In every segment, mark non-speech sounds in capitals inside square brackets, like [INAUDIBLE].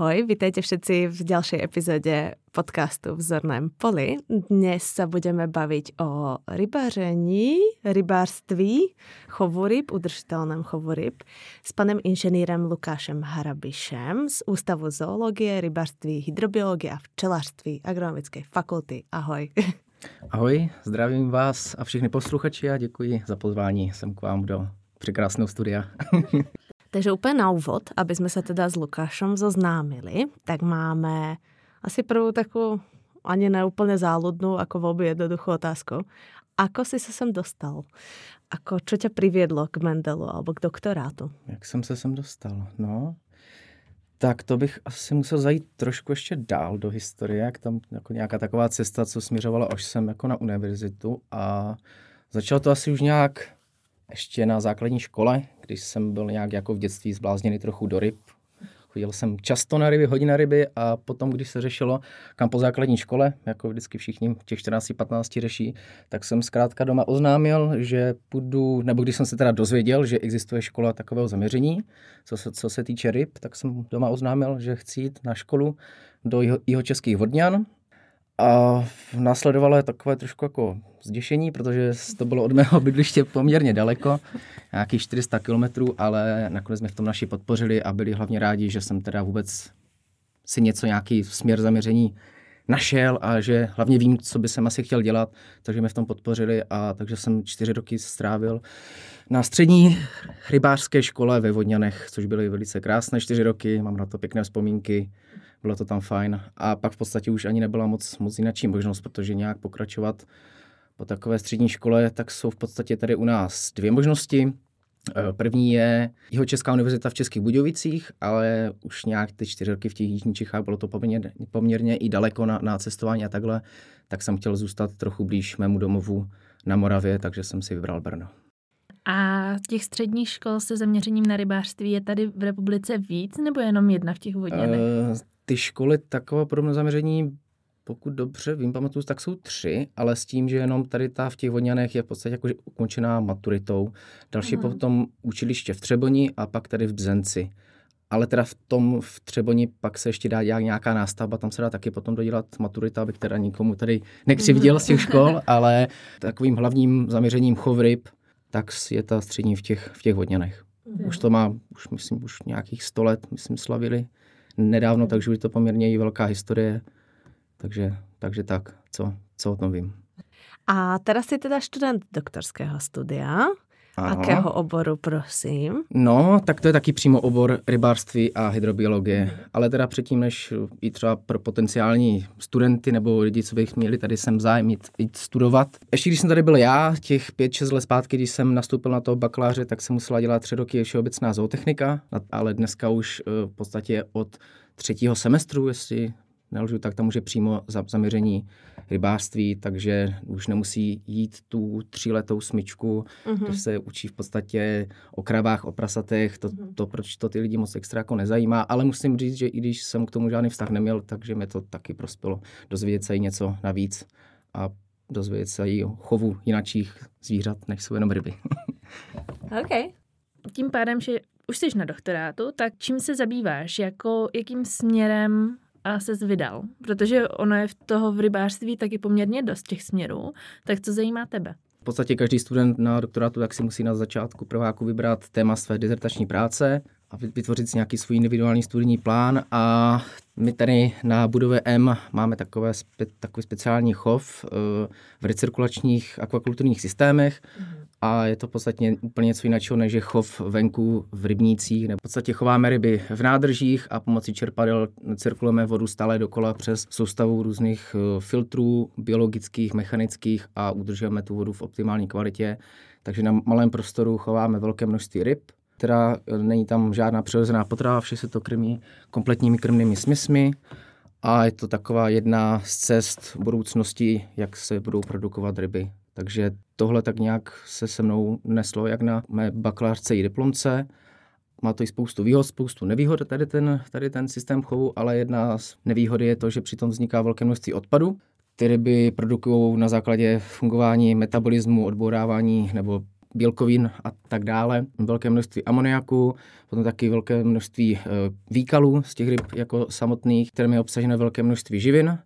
Ahoj, vítejte všetci v ďalšej epizóde podcastu v Zorném poli. Dnes sa budeme baviť o rybaření, rybárství, chovu ryb, udržitelném chovu ryb s panem inženýrem Lukášem Harabišem z Ústavu zoologie, rybárství, hydrobiologie a včelařství Agronomické fakulty. Ahoj. Ahoj, zdravím vás a všechny posluchači a děkuji za pozvání sem k vám do překrásného studia. [LAUGHS] Takže úplně na úvod, aby jsme se teda s Lukášem zoznámili, tak máme asi prvou takovou ani neúplně záludnou, jako velmi jednoduchou otázku. Ako si se sem dostal? Ako, čo tě přivedlo k Mendelu alebo k doktorátu? Jak jsem se sem dostal? No, tak to bych asi musel zajít trošku ještě dál do historie, jak tam jako nějaká taková cesta, co směřovala až sem jako na univerzitu a začalo to asi už nějak ještě na základní škole, když jsem byl nějak jako v dětství zblázněný trochu do ryb. Chodil jsem často na ryby, hodně na ryby a potom, když se řešilo, kam po základní škole, jako vždycky všichni těch 14-15 řeší, tak jsem zkrátka doma oznámil, že půjdu, nebo když jsem se teda dozvěděl, že existuje škola takového zaměření, co se, co se týče ryb, tak jsem doma oznámil, že chci jít na školu do jeho, jeho českých vodňan, a následovalo takové trošku jako zděšení, protože to bylo od mého bydliště poměrně daleko, nějakých 400 kilometrů, ale nakonec jsme v tom naši podpořili a byli hlavně rádi, že jsem teda vůbec si něco, nějaký směr zaměření našel a že hlavně vím, co by jsem asi chtěl dělat, takže mě v tom podpořili a takže jsem čtyři roky strávil na střední rybářské škole ve Vodňanech, což byly velice krásné čtyři roky, mám na to pěkné vzpomínky bylo to tam fajn. A pak v podstatě už ani nebyla moc, moc jináčí možnost, protože nějak pokračovat po takové střední škole, tak jsou v podstatě tady u nás dvě možnosti. Eh, první je jeho Česká univerzita v Českých Budějovicích, ale už nějak ty čtyři roky v těch jižních Čechách bylo to poměrně, poměrně i daleko na, na cestování a takhle, tak jsem chtěl zůstat trochu blíž mému domovu na Moravě, takže jsem si vybral Brno. A těch středních škol se zaměřením na rybářství je tady v republice víc nebo jenom jedna v těch vodněnech? Uh, ty školy takové podobné zaměření, pokud dobře vím, pamatuju, tak jsou tři, ale s tím, že jenom tady ta v těch vodňanech je v podstatě jako ukončená maturitou. Další hmm. potom učiliště v Třeboni a pak tady v Bzenci. Ale teda v tom v Třeboni pak se ještě dá dělat nějaká nástavba, tam se dá taky potom dodělat maturita, abych teda nikomu tady nekřivděl z těch škol, [LAUGHS] ale takovým hlavním zaměřením chov ryb, tak je ta střední v těch, v těch vodňanech. Hmm. Už to má, už myslím, už nějakých sto let, myslím, slavili nedávno, takže už to poměrně i velká historie. Takže, takže tak, co, co o tom vím. A teraz jsi teda student doktorského studia. Ano. Akého oboru, prosím? No, tak to je taky přímo obor rybářství a hydrobiologie. Ale teda předtím, než i třeba pro potenciální studenty nebo lidi, co bych měli tady sem zájem jít, jít studovat. Ještě když jsem tady byl já, těch 5-6 let zpátky, když jsem nastoupil na toho bakaláře, tak jsem musela dělat tři roky všeobecná zootechnika, ale dneska už eh, v podstatě od třetího semestru, jestli nelžu, tak tam už je přímo zaměření rybářství, takže už nemusí jít tu tříletou smyčku, mm-hmm. kde se učí v podstatě o kravách, o prasatech, to, mm-hmm. to, proč to ty lidi moc extra jako nezajímá, ale musím říct, že i když jsem k tomu žádný vztah neměl, takže mě to taky prospělo dozvědět se i něco navíc a dozvědět se i o chovu jinačích zvířat, než jsou jenom ryby. [LAUGHS] OK. Tím pádem, že už jsi na doktorátu, tak čím se zabýváš? Jako, jakým směrem se vydal? Protože ono je v toho v rybářství taky poměrně dost těch směrů. Tak co zajímá tebe? V podstatě každý student na doktorátu tak si musí na začátku prváku vybrat téma své dizertační práce a vytvořit si nějaký svůj individuální studijní plán a my tady na budově M máme takové takový speciální chov uh, v recirkulačních akvakulturních systémech mm-hmm. A je to v podstatě úplně něco jiného, než je chov venku v rybnících. Nebo v podstatě chováme ryby v nádržích a pomocí čerpadel cirkulujeme vodu stále dokola přes soustavu různých uh, filtrů biologických, mechanických a udržujeme tu vodu v optimální kvalitě. Takže na malém prostoru chováme velké množství ryb teda e, není tam žádná přirozená potrava, vše se to krmí kompletními krmnými smysmy a je to taková jedna z cest budoucnosti, jak se budou produkovat ryby. Takže tohle tak nějak se se mnou neslo, jak na mé bakalářce i diplomce. Má to i spoustu výhod, spoustu nevýhod, tady ten, tady ten systém chovu, ale jedna z nevýhody je to, že přitom vzniká velké množství odpadu. Ty ryby produkují na základě fungování metabolismu, odbourávání nebo bílkovin a tak dále, velké množství amoniaku, potom taky velké množství e, výkalů z těch ryb jako samotných, které je obsažené velké množství živin,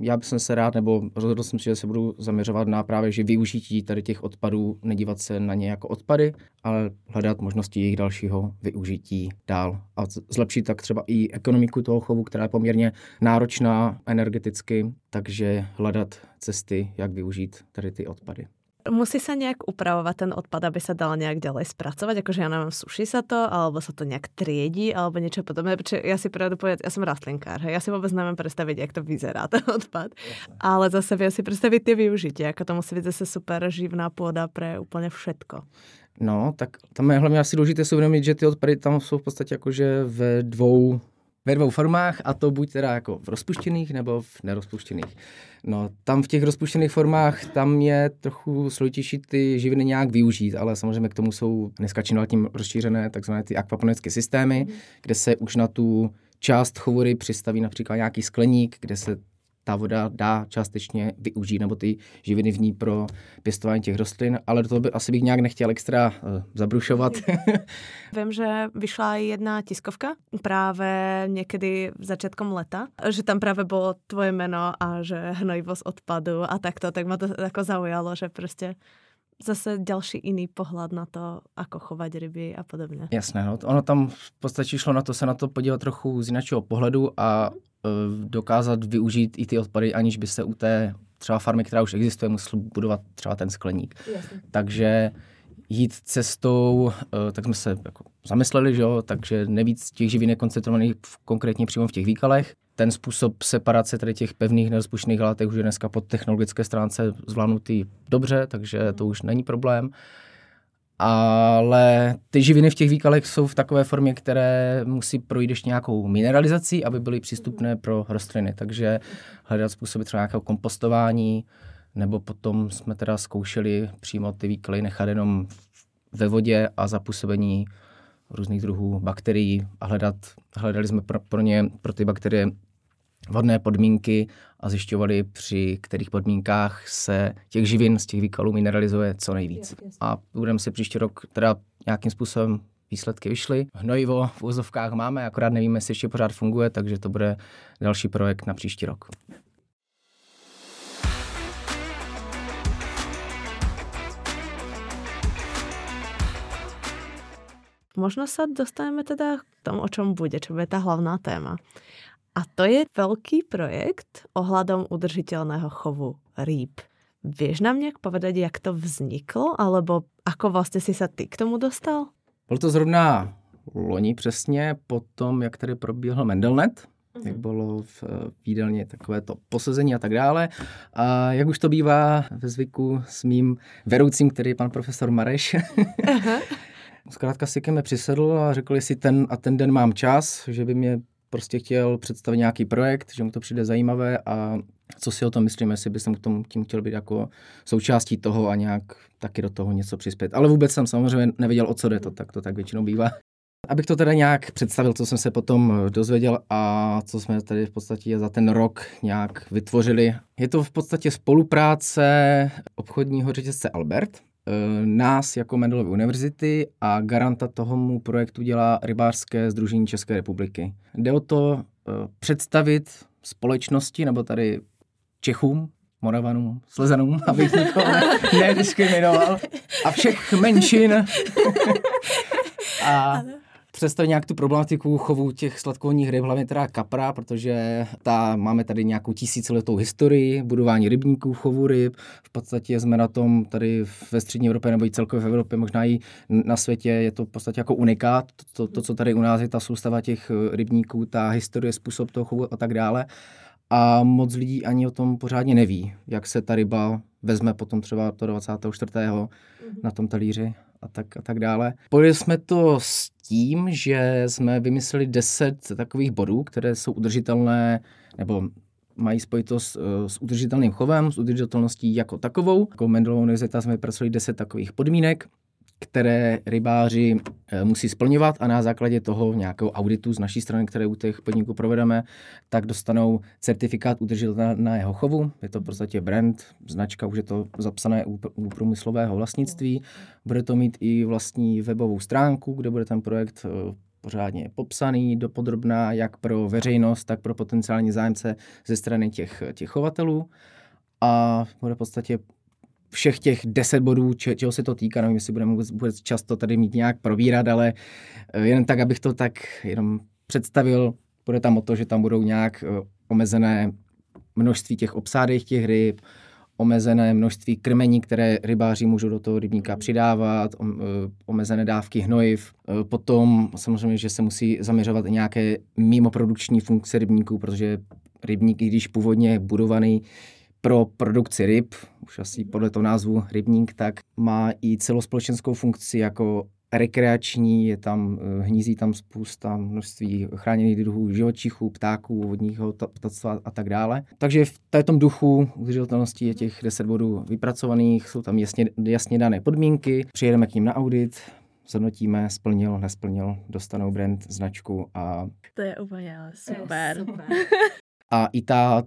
já bych se rád, nebo rozhodl jsem si, že se budu zaměřovat na právě že využití tady těch odpadů, nedívat se na ně jako odpady, ale hledat možnosti jejich dalšího využití dál a zlepšit tak třeba i ekonomiku toho chovu, která je poměrně náročná energeticky, takže hledat cesty, jak využít tady ty odpady. Musí sa nejak upravovať ten odpad, aby sa dal nejak ďalej spracovať? Akože ja neviem, suší sa to, alebo sa to nejak triedí, alebo niečo podobné? Pretože ja si pravdu povedať, ja som rastlinkár, hej? ja si vôbec neviem predstaviť, jak to vyzerá, [LAUGHS] ten odpad. Jasne. Ale zase viem si predstaviť tie využitie, ako to musí byť zase super živná pôda pre úplne všetko. No, tak tam je hlavně asi důležité si uvědomit, že ty odpady tam jsou v podstatě jakože ve dvou ve dvou formách a to buď teda jako v rozpuštěných nebo v nerozpuštěných. No, tam v těch rozpuštěných formách, tam je trochu složitější ty živiny nějak využít, ale samozřejmě k tomu jsou dneska čím tím rozšířené takzvané ty akvaponické systémy, mm. kde se už na tu část chovory přistaví například nějaký skleník, kde se ta voda dá částečně využít, nebo ty živiny v ní pro pěstování těch rostlin, ale do toho by asi bych nějak nechtěl extra uh, zabrušovat. [LAUGHS] Vím, že vyšla i jedna tiskovka právě někdy v začátkom leta, že tam právě bylo tvoje jméno a že hnojivo z odpadu a takto, tak ma to jako zaujalo, že prostě zase další jiný pohled na to, ako chovat ryby a podobně. Jasné, no, ono tam v podstatě šlo na to se na to podívat trochu z jiného pohledu a Eh, dokázat využít i ty odpady, aniž by se u té třeba farmy, která už existuje, musel budovat třeba ten skleník. Jasně. Takže jít cestou, eh, tak jsme se jako zamysleli, že jo, takže nevíc těch živin je koncentrovaných v, konkrétně přímo v těch výkalech. Ten způsob separace tady těch pevných nerozpuštěných látek už je dneska po technologické stránce zvládnutý dobře, takže to už není problém ale ty živiny v těch výkalech jsou v takové formě, které musí projít ještě nějakou mineralizací, aby byly přístupné pro rostliny. Takže hledat způsoby třeba nějakého kompostování, nebo potom jsme teda zkoušeli přímo ty výkaly nechat jenom ve vodě a zapůsobení různých druhů bakterií a hledat, hledali jsme pro, pro ně, pro ty bakterie vhodné podmínky a zjišťovali, při kterých podmínkách se těch živin z těch výkalů mineralizuje co nejvíc. A budeme si příští rok teda nějakým způsobem výsledky vyšly. Hnojivo v úzovkách máme, akorát nevíme, jestli ještě pořád funguje, takže to bude další projekt na příští rok. Možno sa dostaneme teda k tomu, o čom bude, čo bude tá hlavná téma. A to je velký projekt ohľadom udržitelného chovu rýb. Vieš nám nějak povedať, jak to vzniklo, alebo ako vlastně si sa ty k tomu dostal? Byl to zrovna loni přesně, potom, jak tady probíhl Mendelnet, mm-hmm. jak bylo v výdelně takové to posazení a tak dále. A jak už to bývá ve zvyku s mým vedoucím, který je pan profesor Mareš, [LAUGHS] Zkrátka si ke mně přisedl a řekl, jestli ten a ten den mám čas, že by mě prostě chtěl představit nějaký projekt, že mu to přijde zajímavé a co si o tom myslím, jestli bych k tomu tím chtěl být jako součástí toho a nějak taky do toho něco přispět. Ale vůbec jsem samozřejmě nevěděl, o co jde to, tak to tak většinou bývá. Abych to teda nějak představil, co jsem se potom dozvěděl a co jsme tady v podstatě za ten rok nějak vytvořili. Je to v podstatě spolupráce obchodního řetězce Albert, nás jako Mendelovy univerzity a garanta tomu projektu dělá Rybářské združení České republiky. Jde o to eh, představit společnosti, nebo tady Čechům, Moravanům, Slezanům, [LAUGHS] abych nikoho [LAUGHS] nediskriminoval, a všech menšin. [LAUGHS] a představit nějak tu problematiku chovu těch sladkovodních ryb, hlavně teda kapra, protože ta, máme tady nějakou tisíciletou historii budování rybníků, chovu ryb. V podstatě jsme na tom tady ve střední Evropě nebo i celkově v Evropě, možná i na světě, je to v podstatě jako unikát. To, to, to co tady u nás je ta soustava těch rybníků, ta historie, způsob toho chovu a tak dále a moc lidí ani o tom pořádně neví, jak se ta ryba vezme potom třeba to 24. Mm-hmm. na tom talíři a tak, a tak dále. Pojeli jsme to s tím, že jsme vymysleli 10 takových bodů, které jsou udržitelné nebo mají spojitost uh, s udržitelným chovem, s udržitelností jako takovou. Jako Mendelovou univerzita jsme vypracovali 10 takových podmínek, které rybáři eh, musí splňovat a na základě toho nějakého auditu z naší strany, které u těch podniků provedeme, tak dostanou certifikát udržitelného chovu. Je to v podstatě brand, značka, už je to zapsané u, u průmyslového vlastnictví. Bude to mít i vlastní webovou stránku, kde bude ten projekt eh, pořádně popsaný, dopodrobná, jak pro veřejnost, tak pro potenciální zájemce ze strany těch, těch chovatelů. A bude v podstatě všech těch deset bodů, če, čeho se to týká, nevím, jestli budeme vůbec, vůbec často tady mít nějak probírat, ale eh, jen tak, abych to tak jenom představil, bude tam o to, že tam budou nějak eh, omezené množství těch obsádek těch ryb, omezené množství krmení, které rybáři můžou do toho rybníka přidávat, eh, omezené dávky hnojiv. Potom samozřejmě, že se musí zaměřovat i nějaké mimoprodukční funkce rybníků, protože rybník, i když původně budovaný pro produkci ryb, už asi podle toho názvu rybník, tak má i celospolečenskou funkci jako rekreační, je tam, eh, hnízí tam spousta množství chráněných druhů živočichů, ptáků, vodního ptactva a tak dále. Takže v této duchu udržitelnosti je těch 10 bodů vypracovaných, jsou tam jasně, jasně dané podmínky, přijedeme k ním na audit, zhodnotíme, splnil, nesplnil, dostanou brand, značku a... To je úplně super. super. [LAUGHS] A i ta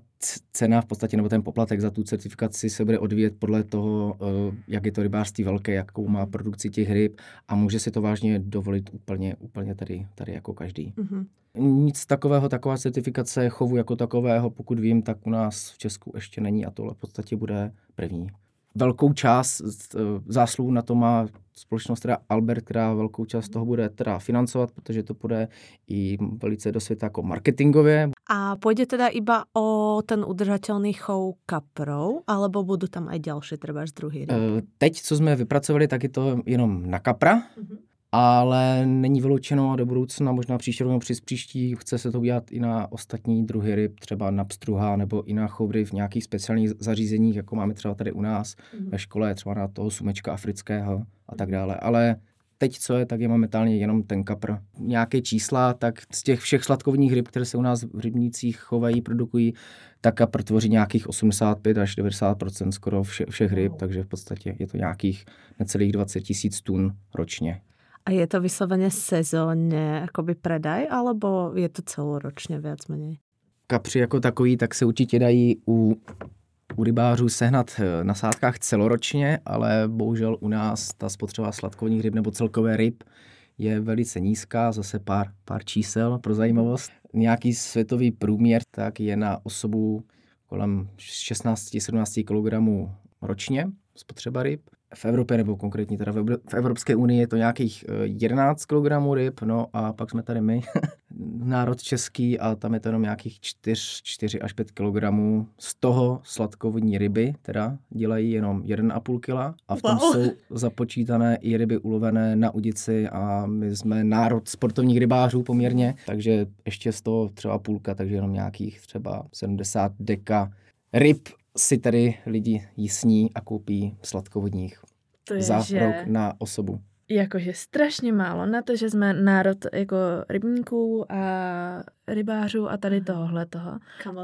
cena v podstatě, nebo ten poplatek za tu certifikaci se bude odvíjet podle toho, eh, jak je to rybářství velké, jakou má produkci těch ryb a může si to vážně dovolit úplně, úplně tady, tady jako každý. Mm-hmm. Nic takového, taková certifikace chovu jako takového, pokud vím, tak u nás v Česku ještě není a tohle v podstatě bude první velkou část eh, zásluh na to má společnost teda Albert, která velkou část toho bude teda financovat, protože to bude i velice do světa jako marketingově. A půjde teda iba o ten udržatelný chov kaprou, alebo budou tam i další třeba z druhý? Eh, teď, co jsme vypracovali, tak je to jenom na kapra. Mm-hmm ale není vyloučeno do budoucna, možná příští rok přes příští, chce se to udělat i na ostatní druhy ryb, třeba na pstruha nebo i na chovry v nějakých speciálních zařízeních, jako máme třeba tady u nás mm-hmm. ve škole, třeba na toho sumečka afrického a tak dále. Ale teď, co je, tak je momentálně jenom ten kapr. Nějaké čísla, tak z těch všech sladkovních ryb, které se u nás v rybnících chovají, produkují, tak kapr tvoří nějakých 85 až 90% skoro vše, všech ryb, takže v podstatě je to nějakých necelých 20 tisíc tun ročně. A je to vysloveně sezónně jakoby predaj, alebo je to celoročně víc méně? Kapři jako takový, tak se určitě dají u, u rybářů sehnat eh, na sádkách celoročně, ale bohužel u nás ta spotřeba sladkovních ryb nebo celkové ryb je velice nízká, zase pár, pár čísel pro zajímavost. Nějaký světový průměr tak je na osobu kolem 16-17 kg ročně spotřeba ryb v Evropě, nebo konkrétně teda v Evropské unii je to nějakých 11 eh, kg ryb, no a pak jsme tady my, [LAUGHS] národ český, a tam je to jenom nějakých 4, 4 až 5 kg. Z toho sladkovodní ryby teda dělají jenom 1,5 kg a v tom wow. jsou započítané i ryby ulovené na udici a my jsme národ sportovních rybářů poměrně, takže ještě z toho třeba půlka, takže jenom nějakých třeba 70 deka ryb si tady lidi jísní a koupí sladkovodních to je, za že... rok na osobu. Jakože strašně málo na to, že jsme národ jako rybníků a rybářů a tady tohohle toho,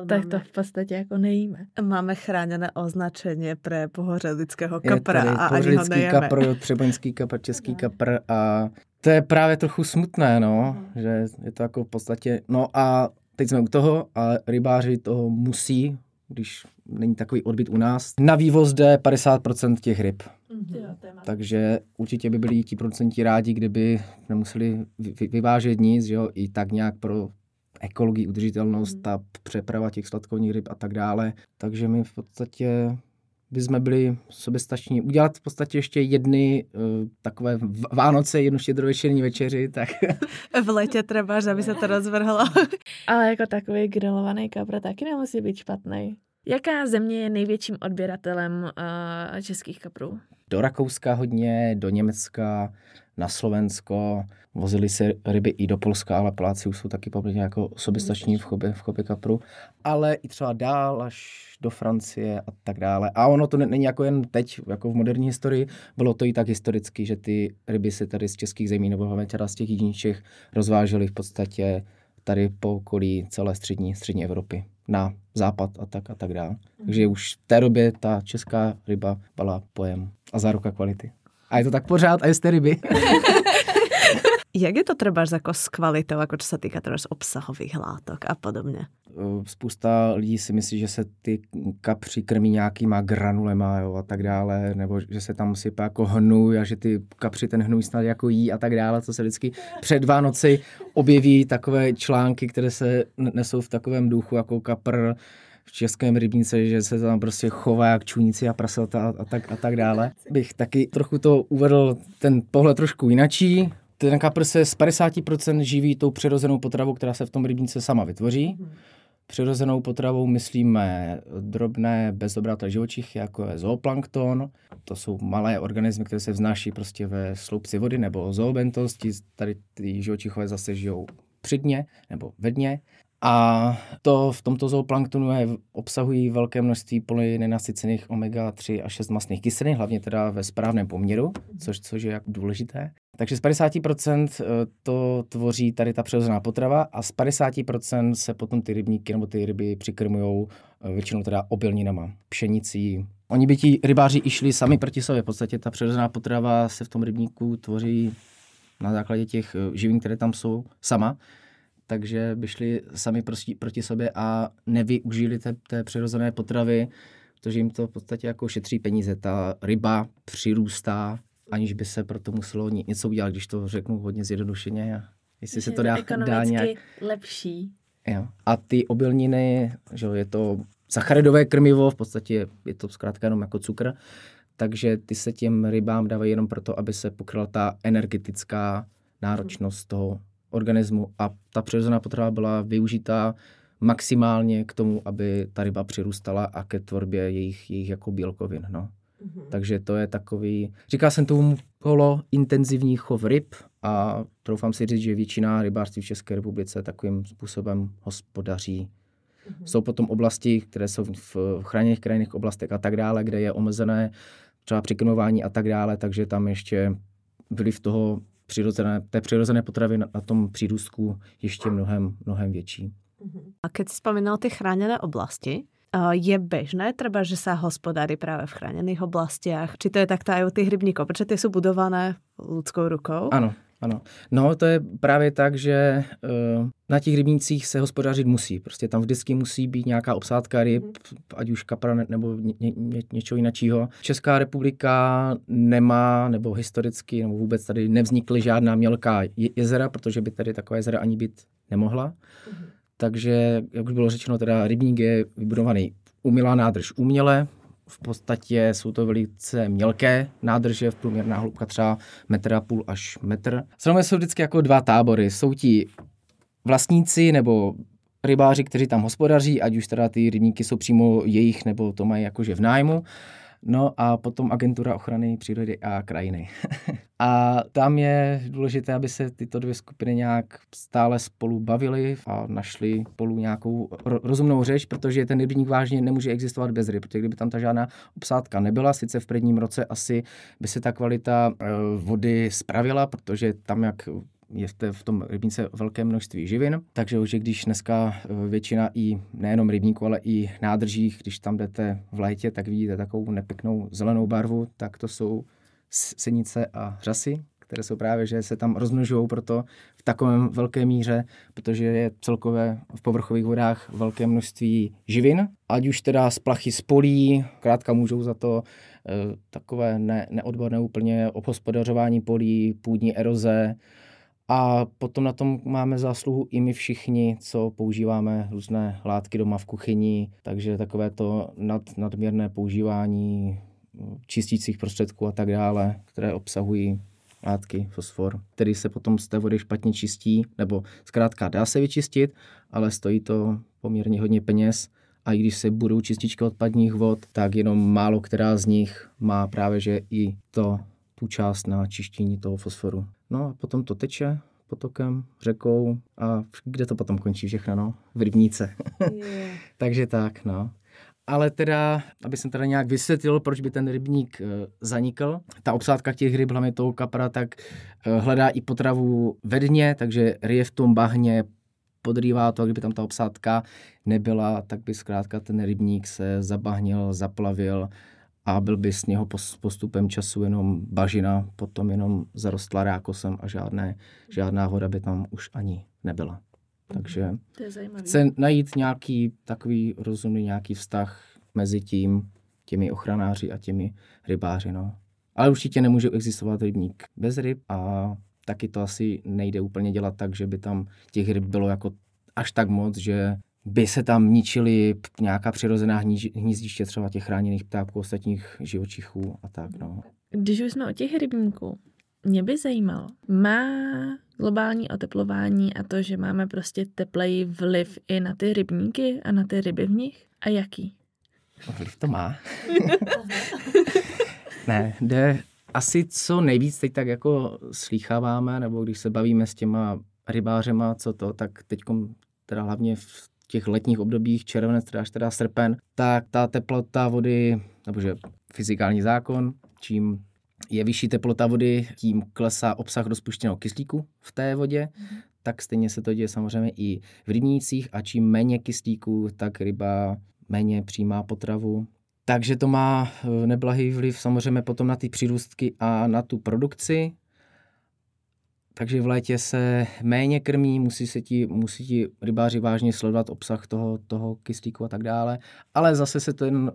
tak to v podstatě jako nejíme. Máme chráněné označení pro pohořelického kapra a ani ho nejeme. kapr, třeboňský kapr, český kapr a to je právě trochu smutné, no, mm. že je to jako v podstatě, no a teď jsme u toho a rybáři toho musí když není takový odbyt u nás. Na vývoz jde 50% těch ryb. Mm-hmm. Takže určitě by byli ti producenti rádi, kdyby nemuseli vyvážet nic, že jo, i tak nějak pro ekologii, udržitelnost, mm. ta přeprava těch sladkovních ryb a tak dále. Takže my v podstatě by jsme byli soběstační. Udělat v podstatě ještě jedny uh, takové Vánoce, jednu štědrovečerní večeři, tak... v letě třeba, aby se to rozvrhlo. [LAUGHS] Ale jako takový grilovaný kapra taky nemusí být špatný. Jaká země je největším odběratelem uh, českých kaprů? Do Rakouska hodně, do Německa, na Slovensko, vozili se ryby i do Polska, ale Poláci už jsou taky poměrně jako soběstační v chobě, v chobě kapru, ale i třeba dál až do Francie a tak dále. A ono to není jako jen teď, jako v moderní historii, bylo to i tak historicky, že ty ryby se tady z českých zemí nebo hlavně teda z těch jižních rozvážely v podstatě tady po okolí celé střední, střední Evropy na západ a tak a tak dále. Takže už v té době ta česká ryba byla pojem a záruka kvality. A je to tak pořád a jste ryby. [LAUGHS] Jak je to třeba jako s kvalitou, jako co se týká třeba obsahových látok a podobně? Spousta lidí si myslí, že se ty kapři krmí nějakýma granulema jo, a tak dále, nebo že se tam sypá jako hnůj a že ty kapři ten hnůj snad jako jí a tak dále, co se vždycky před Vánoci objeví takové články, které se nesou v takovém duchu jako kapr, v českém rybníce, že se tam prostě chová jak čuníci a prasata a, a, tak, a tak dále. Bych taky trochu to uvedl ten pohled trošku jinačí. Ten kapr se z 50% živí tou přirozenou potravou, která se v tom rybníce sama vytvoří. Přirozenou potravou myslíme drobné bezobraté živočichy, jako je zooplankton. To jsou malé organismy, které se vznáší prostě ve sloupci vody nebo zoobentosti. Tady ty živočichové zase žijou při dně nebo ve dně. A to v tomto zooplanktonu je, obsahují velké množství polynenasycených omega-3 a 6 masných kyselin, hlavně teda ve správném poměru, což, což je jako důležité. Takže z 50% eh, to tvoří tady ta přirozená potrava a z 50% se potom ty rybníky nebo ty ryby přikrmují eh, většinou teda obilninama, pšenicí. Oni by ti rybáři i šli sami proti sobě. V podstatě ta přirozená potrava se v tom rybníku tvoří na základě těch eh, živin, které tam jsou, sama takže by šli sami proti, proti sobě a nevyužili té, té přirozené potravy, protože jim to v podstatě jako šetří peníze. Ta ryba přirůstá, aniž by se proto muselo něco udělat, když to řeknu hodně zjednodušeně. A jestli se to dá, dá nějak... lepší. Jo. A ty obilniny, že je to sacharidové krmivo, v podstatě je to zkrátka jenom jako cukr, takže ty se těm rybám dávají jenom proto, aby se pokryla ta energetická náročnost toho organismu a ta přirozená potrava byla využitá maximálně k tomu, aby ta ryba přirůstala a ke tvorbě jejich, jejich jako bílkovin. No. Mm-hmm. Takže to je takový, říká jsem tomu polo intenzivní chov ryb a troufám si říct, že většina rybářství v České republice takovým způsobem hospodaří. Mm-hmm. Jsou potom oblasti, které jsou v chráněných krajinných oblastech a tak dále, kde je omezené třeba přikrmování a tak dále, takže tam ještě vliv toho přirozené, té přirozené potravy na, na tom přírůstku ještě mnohem, mnohem větší. A keď si spomínal ty chráněné oblasti, je bežné třeba, že se hospodáří právě v chráněných oblastiach? Či to je tak aj u těch rybníků? Protože ty jsou budované lidskou rukou? Ano, ano. No, to je právě tak, že uh, na těch rybnících se hospodařit musí. Prostě tam vždycky musí být nějaká obsádka ryb, mm. ať už kapra nebo ně, ně, něčeho jiného. Česká republika nemá, nebo historicky, nebo vůbec tady nevznikly žádná mělká jezera, protože by tady taková jezera ani být nemohla. Mm. Takže, jak už bylo řečeno, teda rybník je vybudovaný umělá nádrž uměle, v podstatě jsou to velice mělké nádrže, v průměrná hloubka třeba metr a půl až metr. Samozřejmě jsou vždycky jako dva tábory. Jsou ti vlastníci nebo rybáři, kteří tam hospodaří, ať už teda ty rybníky jsou přímo jejich, nebo to mají jakože v nájmu. No a potom agentura ochrany přírody a krajiny. [LAUGHS] a tam je důležité, aby se tyto dvě skupiny nějak stále spolu bavily a našli spolu nějakou rozumnou řeč, protože ten rybník vážně nemůže existovat bez ryb, protože kdyby tam ta žádná obsádka nebyla, sice v prvním roce asi by se ta kvalita eh, vody spravila, protože tam, jak je v tom rybníce velké množství živin, takže už když dneska eh, většina i nejenom rybníků, ale i nádržích, když tam jdete v létě, tak vidíte takovou nepěknou zelenou barvu, tak to jsou senice a řasy, které jsou právě, že se tam rozmnožují proto v takovém velké míře, protože je celkové v povrchových vodách velké množství živin, ať už teda z plachy z polí, krátka můžou za to e, takové ne, neodborné úplně obhospodařování polí, půdní eroze, a potom na tom máme zásluhu i my všichni, co používáme různé látky doma v kuchyni, takže takové to nad, nadměrné používání mm, čistících prostředků a tak dále, které obsahují látky, fosfor, který se potom z té vody špatně čistí, nebo zkrátka dá se vyčistit, ale stojí to poměrně hodně peněz a i když se budou čističky odpadních vod, tak jenom málo která z nich má právě že i to tu část na čištění toho fosforu. No a potom to teče potokem, řekou a kde to potom končí všechno, no? V rybníce. Yeah. [LAUGHS] Takže tak, no. Ale teda, aby jsem teda nějak vysvětlil, proč by ten rybník e, zanikl. Ta obsádka těch ryb, hlavně toho kapra, tak e, hledá i potravu ve dně, takže ryje v tom bahně podrývá to, kdyby tam ta obsádka nebyla, tak by zkrátka ten rybník se zabahnil, zaplavil a byl by z něho postupem času jenom bažina, potom jenom zarostla rákosem a žádné, žádná voda by tam už ani nebyla. Takže to je zajímavé. chce najít nějaký takový rozumný nějaký vztah mezi tím, těmi ochranáři a těmi rybáři. No. Ale určitě nemůže existovat rybník bez ryb a taky to asi nejde úplně dělat tak, že by tam těch ryb bylo jako až tak moc, že by se tam ničily nějaká přirozená hnízdiště třeba těch chráněných ptáků, ostatních živočichů a tak. No. Když už jsme o těch rybníků, mě by zajímalo, má globální oteplování a to, že máme prostě teplej vliv i na ty rybníky a na ty ryby v nich? A jaký? Vliv to má. [LAUGHS] ne, jde asi co nejvíc teď tak jako slýcháváme, nebo když se bavíme s těma rybářema, co to, tak teď teda hlavně v těch letních obdobích, červenec, teda až teda srpen, tak ta teplota vody, nebo že fyzikální zákon, čím je vyšší teplota vody, tím klesá obsah rozpuštěného kyslíku v té vodě, mm. tak stejně se to děje samozřejmě i v rybnících a čím méně kyslíku, tak ryba méně přijímá potravu. Takže to má eh, neblahý vliv samozřejmě potom na ty přírůstky a na tu produkci takže v létě se méně krmí, musí, se ti, musí ti rybáři vážně sledovat obsah toho, toho kyslíku a tak dále, ale zase se ten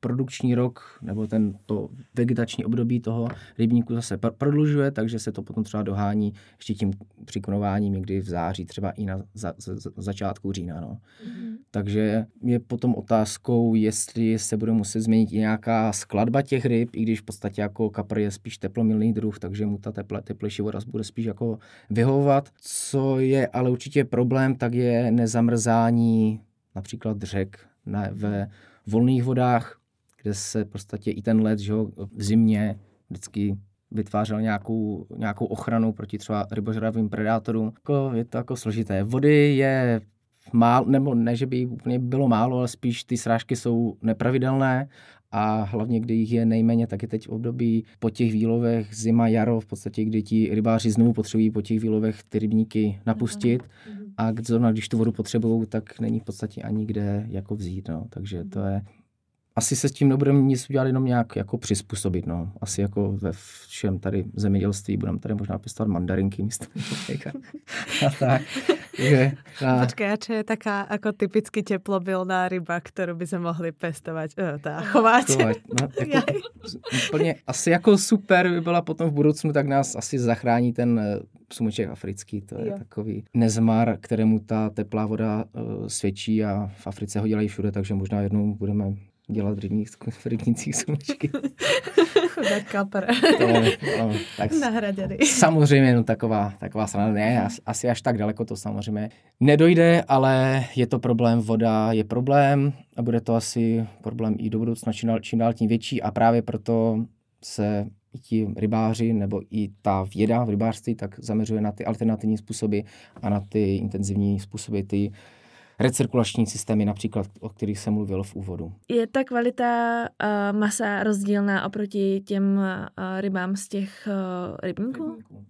produkční rok nebo ten to vegetační období toho rybníku zase prodlužuje, takže se to potom třeba dohání ještě tím přiknováním někdy v září, třeba i na za, za, za začátku října. No. Mm-hmm. Takže je potom otázkou, jestli se bude muset změnit i nějaká skladba těch ryb, i když v podstatě jako kapr je spíš teplomilný druh, takže mu ta teple, teplejší voda bude spíš jako vyhovovat. Co je ale určitě problém, tak je nezamrzání například řek ne, ve volných vodách, kde se v podstatě i ten led že v zimě vždycky vytvářel nějakou, nějakou ochranu proti třeba rybožravým predátorům. Jako, je to jako složité. Vody je málo, nebo ne, že by úplně bylo málo, ale spíš ty srážky jsou nepravidelné a hlavně, kdy jich je nejméně, tak je teď v období po těch výlovech zima, jaro, v podstatě, kdy ti rybáři znovu potřebují po těch výlovech ty rybníky napustit mm-hmm. a zrovna když tu vodu potřebují, tak není v podstatě ani kde jako vzít. No. Takže to je asi se s tím nebudeme nic udělat, jenom nějak jako přizpůsobit, no. Asi jako ve všem tady zemědělství budeme tady možná pěstovat mandarinky místo [LAUGHS] a tak. Je, a... Počkej, a čo je taká jako typicky teplobilná ryba, kterou by se mohli pestovat, uh, tá, chovat? chovat no, [LAUGHS] jako, úplně, asi jako super by byla potom v budoucnu, tak nás asi zachrání ten uh, sumeček africký, to je jo. takový nezmar, kterému ta teplá voda uh, svědčí a v Africe ho dělají všude, takže možná jednou budeme dělat v, rybních, v rybnících slunečky. [LAUGHS] Chudák kapr. to, no, tak Nahraděný. Samozřejmě, no taková, taková strana, ne, asi až tak daleko to samozřejmě nedojde, ale je to problém, voda je problém a bude to asi problém i do budoucna čím dál, čím dál tím větší a právě proto se ti rybáři nebo i ta věda v rybářství tak zaměřuje na ty alternativní způsoby a na ty intenzivní způsoby, ty recirkulační systémy, například, o kterých jsem mluvil v úvodu. Je ta kvalita uh, masa rozdílná oproti těm uh, rybám z těch uh, rybníků? rybníků?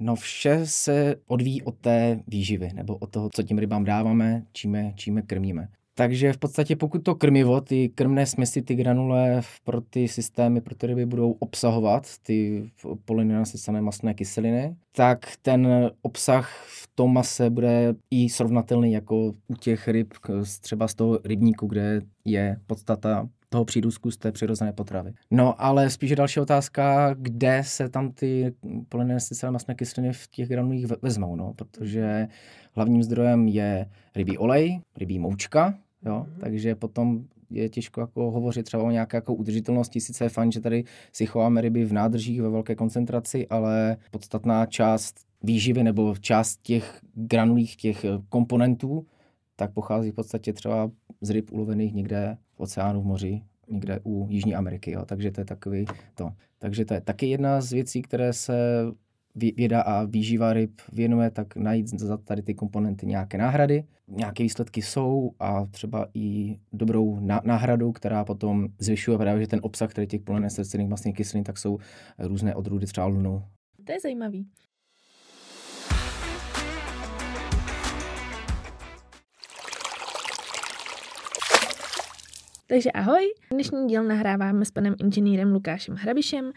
No vše se odvíjí od té výživy, nebo od toho, co těm rybám dáváme, čím je, čím je krmíme. Takže v podstatě pokud to krmivo, ty krmné smesy, ty granule pro ty systémy, pro ty ryby budou obsahovat ty polynenasycené masné kyseliny, tak ten obsah v tom mase bude i srovnatelný jako u těch ryb, třeba z toho rybníku, kde je podstata toho přírůstku z té přirozené potravy. No ale spíš je další otázka, kde se tam ty polynenasycené masné kyseliny v těch granulích vezmou, no, protože hlavním zdrojem je rybí olej, rybí moučka, Jo? Mm-hmm. Takže potom je těžko jako hovořit třeba o nějaké jako udržitelnosti. Sice je fajn, že tady si chováme ryby v nádržích ve velké koncentraci, ale podstatná část výživy nebo část těch granulích, těch eh, komponentů, tak pochází v podstatě třeba z ryb ulovených někde v oceánu, v moři, někde u Jižní Ameriky. Jo. Takže to je takový to. Takže to je taky jedna z věcí, které se věda a výživa ryb věnuje, tak najít za tady ty komponenty nějaké náhrady. Nějaké výsledky jsou a třeba i dobrou náhradu, která potom zvyšuje právě že ten obsah který těch polynestercených masných kyselin, tak jsou různé odrůdy třeba lnu. To je zajímavý. Takže ahoj, dnešní díl nahráváme s panem inženýrem Lukášem Hrabišem,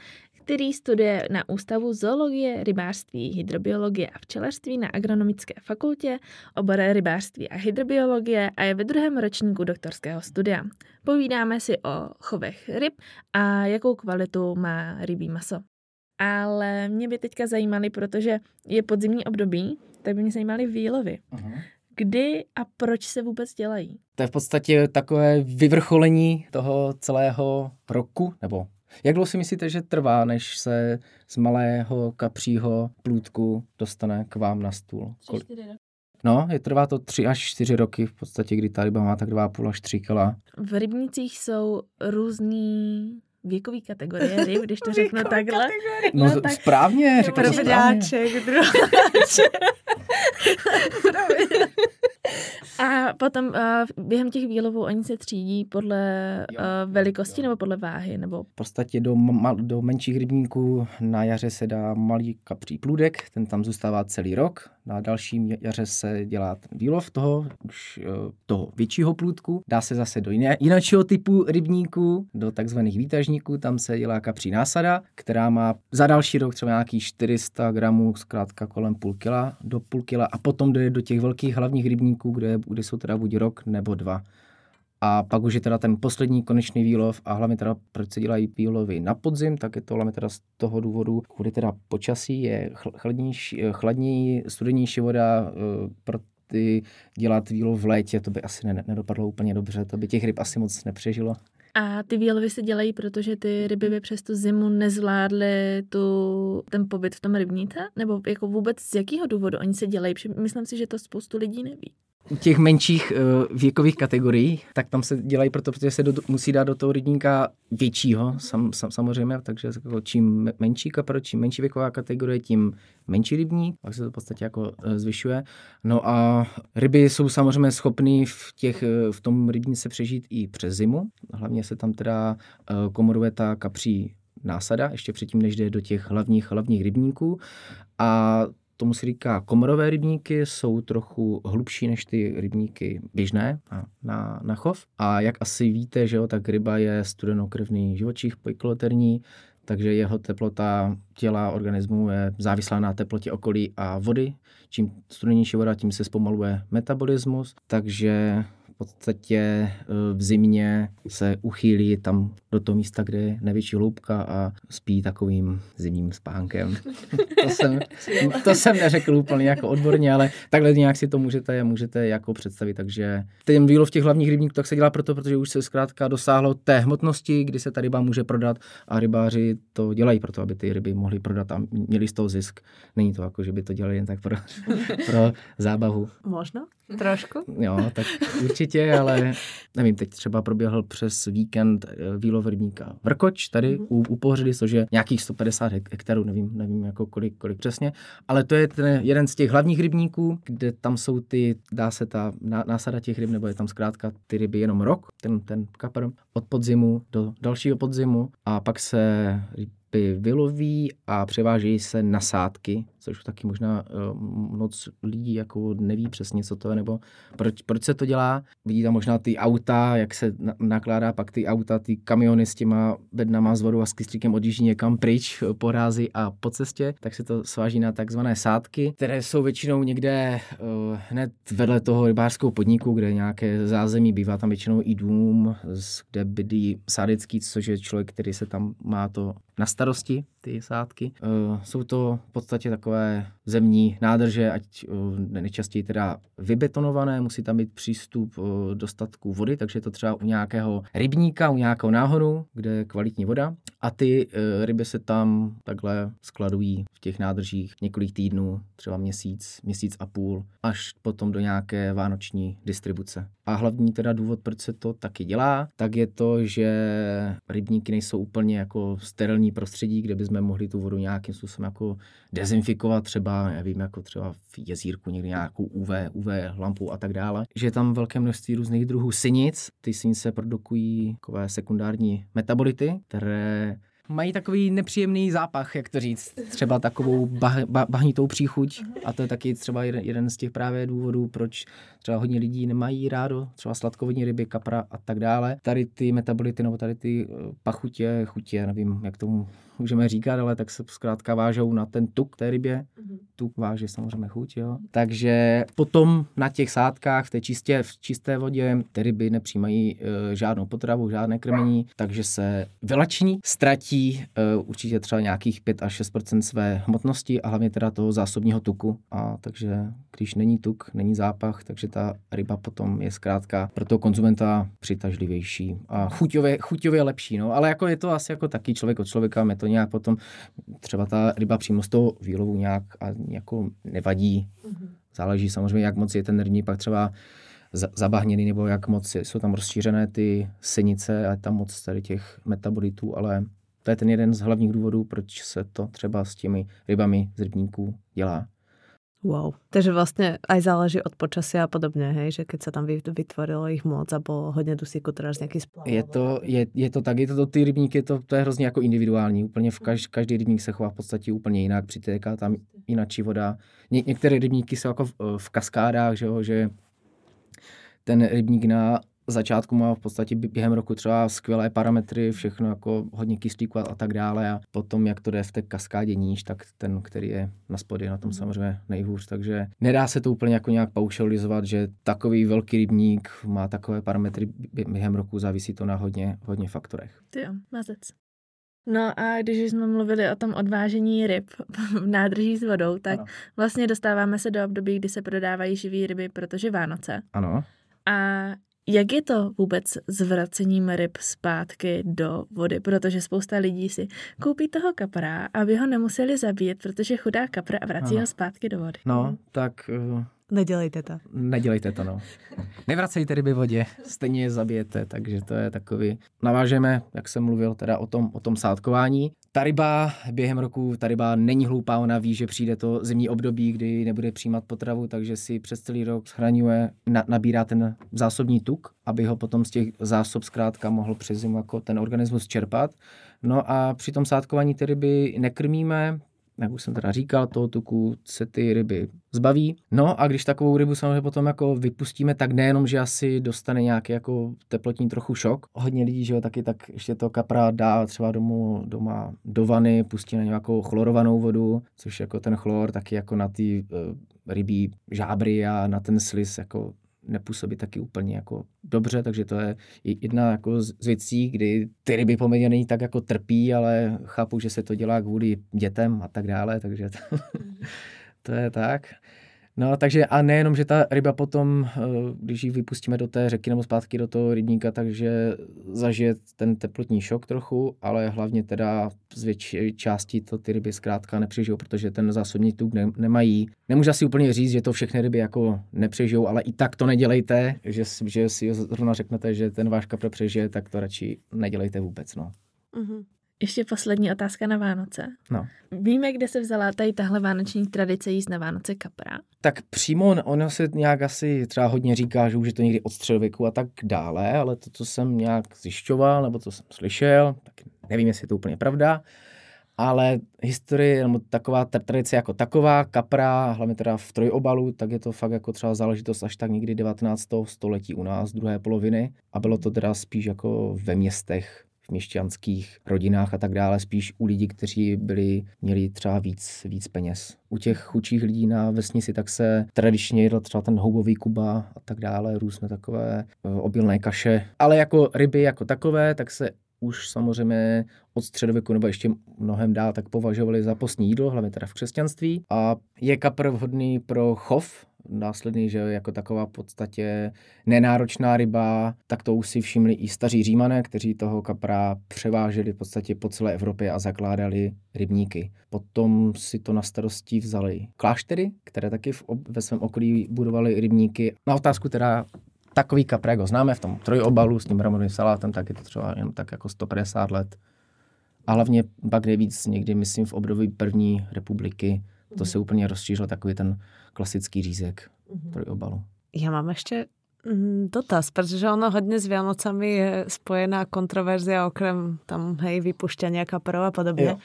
který studuje na Ústavu zoologie, rybářství, hydrobiologie a včelařství na Agronomické fakultě, obor rybářství a hydrobiologie a je ve druhém ročníku doktorského studia. Povídáme si o chovech ryb a jakou kvalitu má rybí maso. Ale mě by teďka zajímaly, protože je podzimní období, tak by mě zajímaly výlovy. Uh-huh. Kdy a proč se vůbec dělají? To je v podstatě takové vyvrcholení toho celého roku, nebo jak dlouho si myslíte, že trvá, než se z malého kapřího plůdku dostane k vám na stůl? Kol- No, je trvá to tři až čtyři roky v podstatě, kdy ta ryba má tak dva půl až tři kila. V rybnicích jsou různý věkový kategorie ryb, když to [LAUGHS] řeknu takhle. Kategorie. No, no tak správně, řekl to správně. druháček. [LAUGHS] [LAUGHS] A potom uh, během těch výlovů oni se třídí podle uh, velikosti jo. nebo podle váhy? Nebo... V podstatě do, ma, do menších rybníků na jaře se dá malý kapří plůdek, ten tam zůstává celý rok. Na dalším jaře se dělá výlov toho, už, uh, toho většího plůdku. Dá se zase do jiné, jiného typu rybníků, do takzvaných výtažníků, tam se dělá kapří násada, která má za další rok třeba nějaký 400 gramů, zkrátka kolem půl kila, do půl kila a potom jde do těch velkých hlavních rybníků, kde, kde jsou teda buď rok nebo dva. A pak už je teda ten poslední konečný výlov a hlavně teda proč se dělají výlovy na podzim, tak je to hlavně teda z toho důvodu, kvůli teda počasí je chladnější, chladnější studenější voda, eh, pro ty dělat výlov v létě, to by asi nedopadlo úplně dobře, to by těch ryb asi moc nepřežilo. A ty výlovy se dělají, protože ty ryby by přes tu zimu nezvládly tu, ten pobyt v tom rybníce? Nebo jako vůbec z jakého důvodu oni se dělají? Myslím si, že to spoustu lidí neví u těch menších uh, věkových kategorií, tak tam se dělají proto, protože se do, musí dát do toho rybníka většího, sam, sam, samozřejmě, takže jako čím menší kapro, čím menší věková kategorie, tím menší rybník, pak se to v podstatě jako uh, zvyšuje. No a ryby jsou samozřejmě schopný v, těch, uh, v tom rybníce přežít i přes zimu, hlavně se tam teda komoruje ta kapří násada, ještě předtím, než jde do těch hlavních, hlavních rybníků. A tomu se říká komorové rybníky, jsou trochu hlubší než ty rybníky běžné na, na, na chov. A jak asi víte, že jo, tak ryba je studenokrevný živočích pojkoloterní, takže jeho teplota těla organismu je závislá na teplotě okolí a vody. Čím studenější voda, tím se zpomaluje metabolismus, takže podstatě eh, v zimě se uchýlí tam do toho místa, kde je největší hloubka a spí takovým zimním spánkem. to, jsem, [LAUGHS] to jsem neřekl úplně jako odborně, ale takhle nějak si to můžete, můžete jako představit. Takže ten výlov těch hlavních rybníků tak se dělá proto, protože už se zkrátka dosáhlo té hmotnosti, kdy se ta ryba může prodat a rybáři to dělají proto, aby ty ryby mohly prodat a měli z toho zisk. Není to jako, že by to dělali jen tak pro, pro zábavu. Možno? Trošku? Jo, tak určitě, ale nevím, teď třeba proběhl přes víkend eh, výlov rybníka Vrkoč tady mm-hmm. u, u Pohředy, což je nějakých 150 hektarů, nevím, nevím jako kolik, kolik přesně, ale to je ten jeden z těch hlavních rybníků, kde tam jsou ty, dá se ta násada těch ryb, nebo je tam zkrátka ty ryby jenom rok, ten, ten kapr, od podzimu do dalšího podzimu a pak se ryby vyloví a převážejí se nasádky což taky možná uh, moc lidí jako neví přesně, co to je, nebo proč, proč se to dělá. Vidí tam možná ty auta, jak se na, nakládá pak ty auta, ty kamiony s těma bednama s vodou a s kystříkem odjíždí někam pryč eh, po rázi a po cestě, tak se to sváží na takzvané sádky, které jsou většinou někde uh, hned vedle toho rybářského podniku, kde nějaké zázemí bývá tam většinou i dům, kde bydlí sádecký, což je člověk, který se tam má to na starosti, ty sádky. Uh, jsou to v podstatě takové zemní nádrže, ať nejčastěji teda vybetonované, musí tam být přístup dostatku vody, takže je to třeba u nějakého rybníka, u nějakého náhoru, kde je kvalitní voda a ty ryby se tam takhle skladují v těch nádržích několik týdnů, třeba měsíc, měsíc a půl, až potom do nějaké vánoční distribuce. A hlavní teda důvod, proč se to taky dělá, tak je to, že rybníky nejsou úplně jako sterilní prostředí, kde bychom mohli tu vodu nějakým způsobem jako dezinfikovat třeba, já vím, jako třeba v jezírku někdy nějakou UV, UV lampu a tak dále. Že je tam velké množství různých druhů synic. Ty synice produkují takové sekundární metabolity, které mají takový nepříjemný zápach, jak to říct. Třeba takovou bah, bah, bahnitou příchuť a to je taky třeba jeden, jeden z těch právě důvodů, proč třeba hodně lidí nemají rádo, třeba sladkovodní ryby, kapra a tak dále. Tady ty metabolity nebo tady ty eh, pachutě, chutě, nevím, jak tomu můžeme říkat, ale tak se zkrátka vážou na ten tuk té rybě. Mm-hmm. Tuk váží samozřejmě chuť, jo. Takže potom na těch sádkách v té čistě, v čisté vodě ty ryby nepřijímají e, žádnou potravu, žádné krmení, takže se vylační, ztratí e, určitě třeba nějakých 5 až 6% své hmotnosti a hlavně teda toho zásobního tuku. A takže když není tuk, není zápach, takže ta ryba potom je zkrátka pro toho konzumenta přitažlivější a chuťově, chuťově lepší. No. Ale jako je to asi jako taky člověk od člověka, mě to nějak potom, třeba ta ryba přímo z toho výlovu nějak a jako nevadí. Mm-hmm. Záleží samozřejmě, jak moc je ten rybník pak třeba zabahněný, nebo jak moc jsou tam rozšířené ty senice a tam moc tady těch metabolitů, ale to je ten jeden z hlavních důvodů, proč se to třeba s těmi rybami z rybníků dělá. Wow. Takže vlastne aj záleží od počasia a podobne, hej? že keď sa tam vytvorilo ich moc a bolo hodně dusíku, teda nějaký splav. Je to, je, je to tak, je to, to ty rybníky, to, to je hrozně jako individuální, úplně v každý, každý rybník se chová v podstatě úplně jinak, přitéká tam jinačí voda. Ně, některé rybníky jsou jako v, v kaskádách, že, jo, že ten rybník na začátku má v podstatě během roku třeba skvělé parametry, všechno jako hodně kyslíku a, a tak dále a potom, jak to jde v té kaskádě níž, tak ten, který je na spodě, je na tom mhm. samozřejmě nejhůř, takže nedá se to úplně jako nějak paušalizovat, že takový velký rybník má takové parametry během roku, závisí to na hodně, hodně faktorech. Ty jo, mazec. No a když jsme mluvili o tom odvážení ryb v nádrží s vodou, tak ano. vlastně dostáváme se do období, kdy se prodávají živý ryby, protože Vánoce. Ano. A jak je to vůbec s vracením ryb zpátky do vody? Protože spousta lidí si koupí toho kapra, aby ho nemuseli zabíjet, protože chudá kapra a vrací Aha. ho zpátky do vody. No, tak... Uh... Nedělejte to. Nedělejte to, no. Nevracejte ryby vodě, stejně je zabijete, takže to je takový... Navážeme, jak jsem mluvil, teda o tom, o tom sádkování. Ta ryba během roku, ta ryba není hloupá, ona ví, že přijde to zimní období, kdy nebude přijímat potravu, takže si přes celý rok schraňuje, na, nabírá ten zásobní tuk, aby ho potom z těch zásob zkrátka mohl přes zimu jako ten organismus čerpat. No a při tom sádkování ty ryby nekrmíme, jak už jsem teda říkal, toho tuku se ty ryby zbaví. No a když takovou rybu samozřejmě potom jako vypustíme, tak nejenom, že asi dostane nějaký jako teplotní trochu šok. Hodně lidí, že jo, taky tak ještě to kapra dá třeba domů, doma do vany, pustí na nějakou chlorovanou vodu, což jako ten chlor taky jako na ty uh, rybí žábry a na ten slis jako nepůsobí taky úplně jako dobře, takže to je jedna jako z věcí, kdy ty ryby poměrně není tak jako trpí, ale chápu, že se to dělá kvůli dětem a tak dále, takže to, [LAUGHS] to je tak. No, takže a nejenom, že ta ryba potom, eh, když ji vypustíme do té řeky nebo zpátky do toho rybníka, takže zažije ten teplotní šok trochu, ale hlavně teda z větší části to ty ryby zkrátka nepřežijou, protože ten zásobní tuk ne, nemají. Nemůžu asi úplně říct, že to všechny ryby jako nepřežijou, ale i tak to nedělejte, že, že si zrovna řeknete, že ten váš kapr přežije, tak to radši nedělejte vůbec, no. Mm-hmm. Ještě poslední otázka na Vánoce. No. Víme, kde se vzala tady tahle vánoční tradice jíst na Vánoce kapra? Tak přímo ono se nějak asi třeba hodně říká, že už je to někdy od středověku a tak dále, ale to, co jsem nějak zjišťoval, nebo co jsem slyšel, tak nevím, jestli je to úplně pravda, ale historie, nebo taková tradice jako taková, kapra, hlavně teda v trojobalu, tak je to fakt jako třeba záležitost až tak někdy 19. století u nás, druhé poloviny. A bylo to teda spíš jako ve městech, měšťanských rodinách a tak dále, spíš u lidí, kteří byli, měli třeba víc, víc peněz. U těch chudších lidí na vesnici tak se tradičně jedl třeba ten houbový kuba a tak dále, různé takové eh, obilné kaše. Ale jako ryby jako takové, tak se už samozřejmě od středověku nebo ještě mnohem dál tak považovali za postní jídlo, hlavně teda v křesťanství. A je kapr vhodný pro chov, následný, že jako taková v podstatě nenáročná ryba, tak to už si všimli i staří římané, kteří toho kapra převáželi v podstatě po celé Evropě a zakládali rybníky. Potom si to na starosti vzali kláštery, které taky v, ve svém okolí budovali rybníky. Na otázku teda takový kapr, jak ho známe v tom trojobalu s tím mramorovým salátem, tak je to třeba jen tak jako 150 let. A hlavně pak nejvíc někdy, myslím, v období první republiky, to se úplně rozšířil takový ten klasický řízek mm-hmm. trojobalu. Já mám ještě mm, dotaz, protože ono hodně s Vianocami je spojená kontroverzia okrem tam, hej, vypušťania kaperov a podobně. Jo.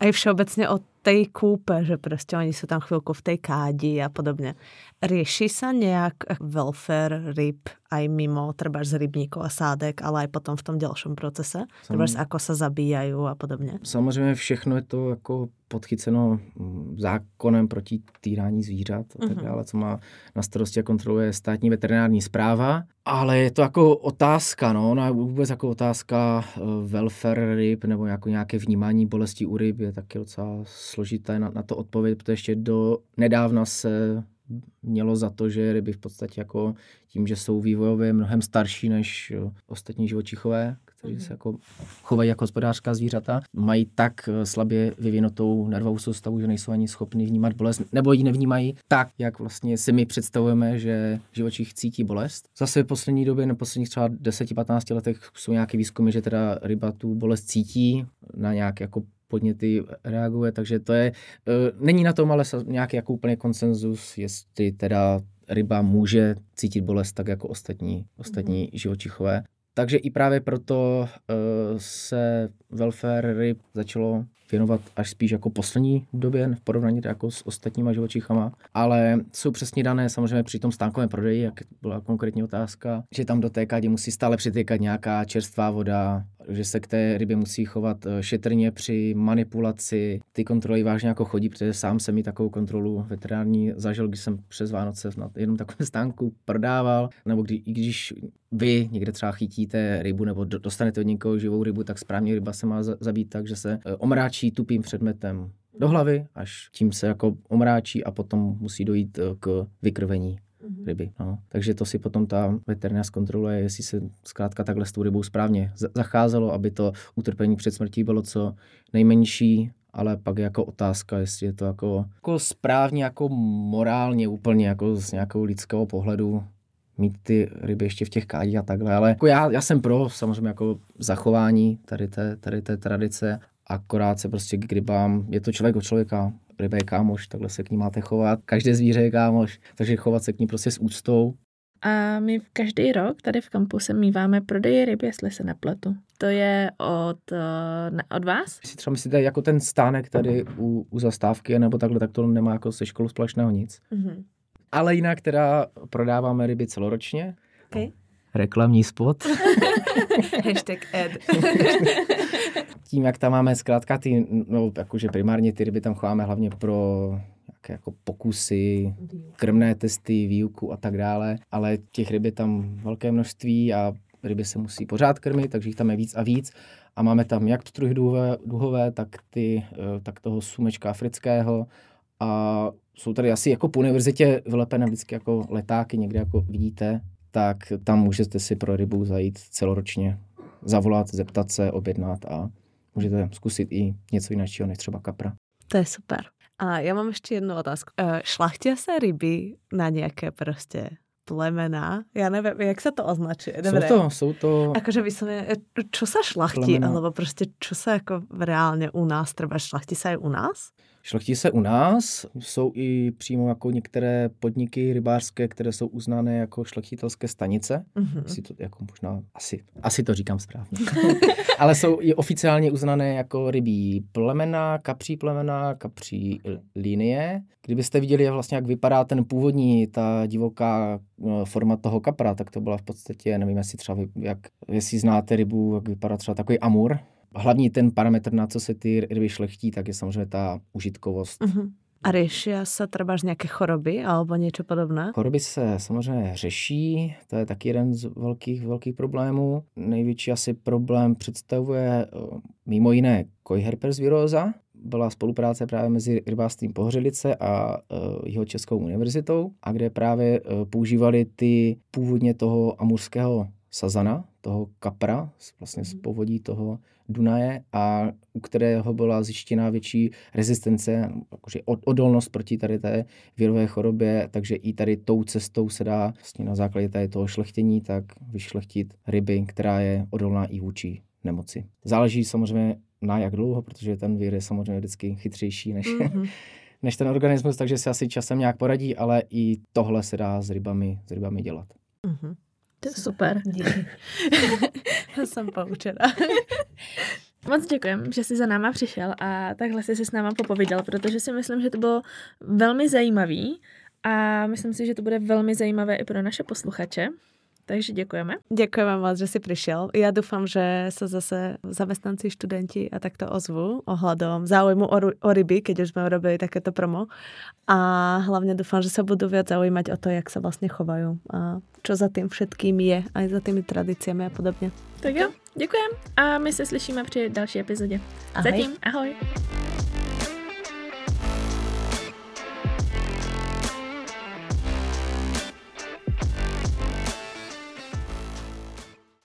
A i všeobecně o tej kúpe, že prostě oni jsou tam chvilku v tej kádi a podobně. Rieši sa nejak welfare ryb aj mimo třeba z rybníkov a sádek, ale aj potom v tom dalším procese? Třeba ako sa zabíjají a podobně? Samozřejmě všechno je to jako podchyceno mm, zákonem proti týrání zvířat a tak mhm. dále, co má na starosti a kontroluje státní veterinární zpráva. Ale je to jako otázka, no, ona vůbec jako otázka uh, welfare ryb nebo jako nějaké vnímání bolesti u ryb je taky docela složité na, na to odpovědět, protože ještě do nedávna se mělo za to, že ryby v podstatě jako tím, že jsou vývojově mnohem starší než ostatní živočichové, kteří mhm. se jako chovají jako hospodářská zvířata, mají tak eh, slabě vyvinutou nervovou soustavu, že nejsou ani schopni vnímat bolest, nebo ji nevnímají tak, jak vlastně si my představujeme, že živočich cítí bolest. Zase v poslední době, na posledních třeba 10-15 letech jsou nějaké výzkumy, že teda ryba tu bolest cítí na nějak jako podněty reaguje, takže to je, uh, není na tom ale nějaký jako úplně konsenzus, jestli teda ryba může cítit bolest tak jako ostatní, ostatní mm. živočichové. Takže i právě proto uh, se welfare ryb začalo věnovat až spíš jako poslední době v porovnání jako s ostatníma živočichama, ale jsou přesně dané samozřejmě při tom stánkovém prodeji, jak byla konkrétní otázka, že tam do té kádě musí stále přitékat nějaká čerstvá voda, že se k té rybě musí chovat eh, šetrně při manipulaci. Ty kontroly vážně jako chodí, protože sám jsem mi takovou kontrolu veterinární zažil, když jsem přes Vánoce na jednom takovém [LAUGHS] stánku prodával, nebo kdy, i když vy někde třeba chytíte rybu nebo dostanete od někoho živou rybu, tak správně ryba se má zabít tak, že se eh, omráčí tupým předmětem do hlavy, až tím se jako omráčí a potom musí dojít eh, k vykrvení mm-hmm. ryby. No. Takže to si potom ta veterinář zkontroluje, jestli se zkrátka takhle s tou rybou správně zacházelo, aby to utrpení před smrtí bylo co nejmenší, ale pak je jako otázka, jestli je to jako, jako správně, jako morálně úplně, jako z nějakého lidského pohledu mít ty ryby ještě v těch kádích a takhle, ale jako já, já jsem pro samozřejmě jako zachování tady té, tady té tradice, akorát se prostě k rybám, je to člověk od člověka, ryba je kámoš, takhle se k ní máte chovat, každé zvíře je kámoš, takže chovat se k ní prostě s úctou. A my každý rok tady v kampuse míváme prodej ryb, jestli se nepletu. To je od, eh, ne, od vás? Si třeba myslíte, jako ten stánek tady u, u zastávky nebo takhle, tak to nemá jako se školou společného nic. Mm-hmm ale jinak teda prodáváme ryby celoročně. Okay. Reklamní spot. [LAUGHS] Hashtag ad. [LAUGHS] Tím, jak tam máme zkrátka ty, no jakože primárně ty ryby tam chováme hlavně pro nějaké jako pokusy, krmné testy, výuku a tak dále, ale těch ryb je tam velké množství a ryby se musí pořád krmit, takže jich tam je víc a víc. A máme tam jak druhy duhové, duhové tak, ty, eh, tak toho sumečka afrického a jsou tady asi jako po univerzitě vylepené vždycky jako letáky, někde jako vidíte, tak tam můžete si pro rybu zajít celoročně, zavolat, zeptat se, objednat a můžete zkusit i něco jiného než třeba kapra. To je super. A já mám ještě jednu otázku. E, šlachtí se ryby na nějaké prostě plemena, já nevím, jak se to označuje. Dobre. Jsou to, jsou to... Akože vyslovene, čo sa šlachtí, plemena. alebo prostě čo se jako reálně u nás, třeba šlachtí se i u nás? Šlachtí se u nás, jsou i přímo jako některé podniky rybářské, které jsou uznané jako šlachtitelské stanice. Mm-hmm. Asi to jako možná, asi, asi to říkám správně. [LAUGHS] Ale jsou i oficiálně uznané jako rybí plemena, kapří plemena, kapří linie. Kdybyste viděli vlastně, jak vypadá ten původní, ta divoká no, forma toho kapra, tak to byla v podstatě, nevím, jestli třeba, jak, jestli znáte rybu, jak vypadá třeba takový amur, hlavní ten parametr, na co se ty ryby šlechtí, tak je samozřejmě ta užitkovost. Uh-huh. A řeší se třeba nějaké choroby alebo něco podobné? Choroby se samozřejmě řeší, to je taky jeden z velkých, velkých problémů. Největší asi problém představuje eh, mimo jiné kojherpersviróza. Byla spolupráce právě mezi rybářstvím Pohořelice a jeho Českou univerzitou, a kde právě uh, používali ty původně toho amurského sazana, toho kapra, vlastně z mhm. povodí toho Dunaje a u kterého byla zjištěna větší rezistence, jakože odolnost proti tady té virové chorobě, takže i tady tou cestou se dá vlastně na základě tady toho šlechtění tak vyšlechtit ryby, která je odolná i vůči nemoci. Záleží samozřejmě na jak dlouho, protože ten vír je samozřejmě vždycky chytřejší než, mm-hmm. [LAUGHS] než ten organismus, takže se asi časem nějak poradí, ale i tohle se dá s rybami, s rybami dělat. Mm-hmm. To je super. Díky. [LAUGHS] Jsem poučena. [LAUGHS] Moc děkujem, že jsi za náma přišel a takhle jsi si s náma popovídal, protože si myslím, že to bylo velmi zajímavý a myslím si, že to bude velmi zajímavé i pro naše posluchače. Takže děkujeme. Děkujeme moc, že si přišel. Já doufám, že se zase zamestnanci, študenti a takto ozvu ohľadom záujmu o, o ryby, keď už jsme urobili takéto promo. A hlavně doufám, že se budou viac zaujímať o to, jak se vlastně chovají a čo za tým všetkým je, aj za tými tradiciemi a podobně. Tak jo, děkujem a my se slyšíme při další epizodě. Ahoj. Zatím, ahoj.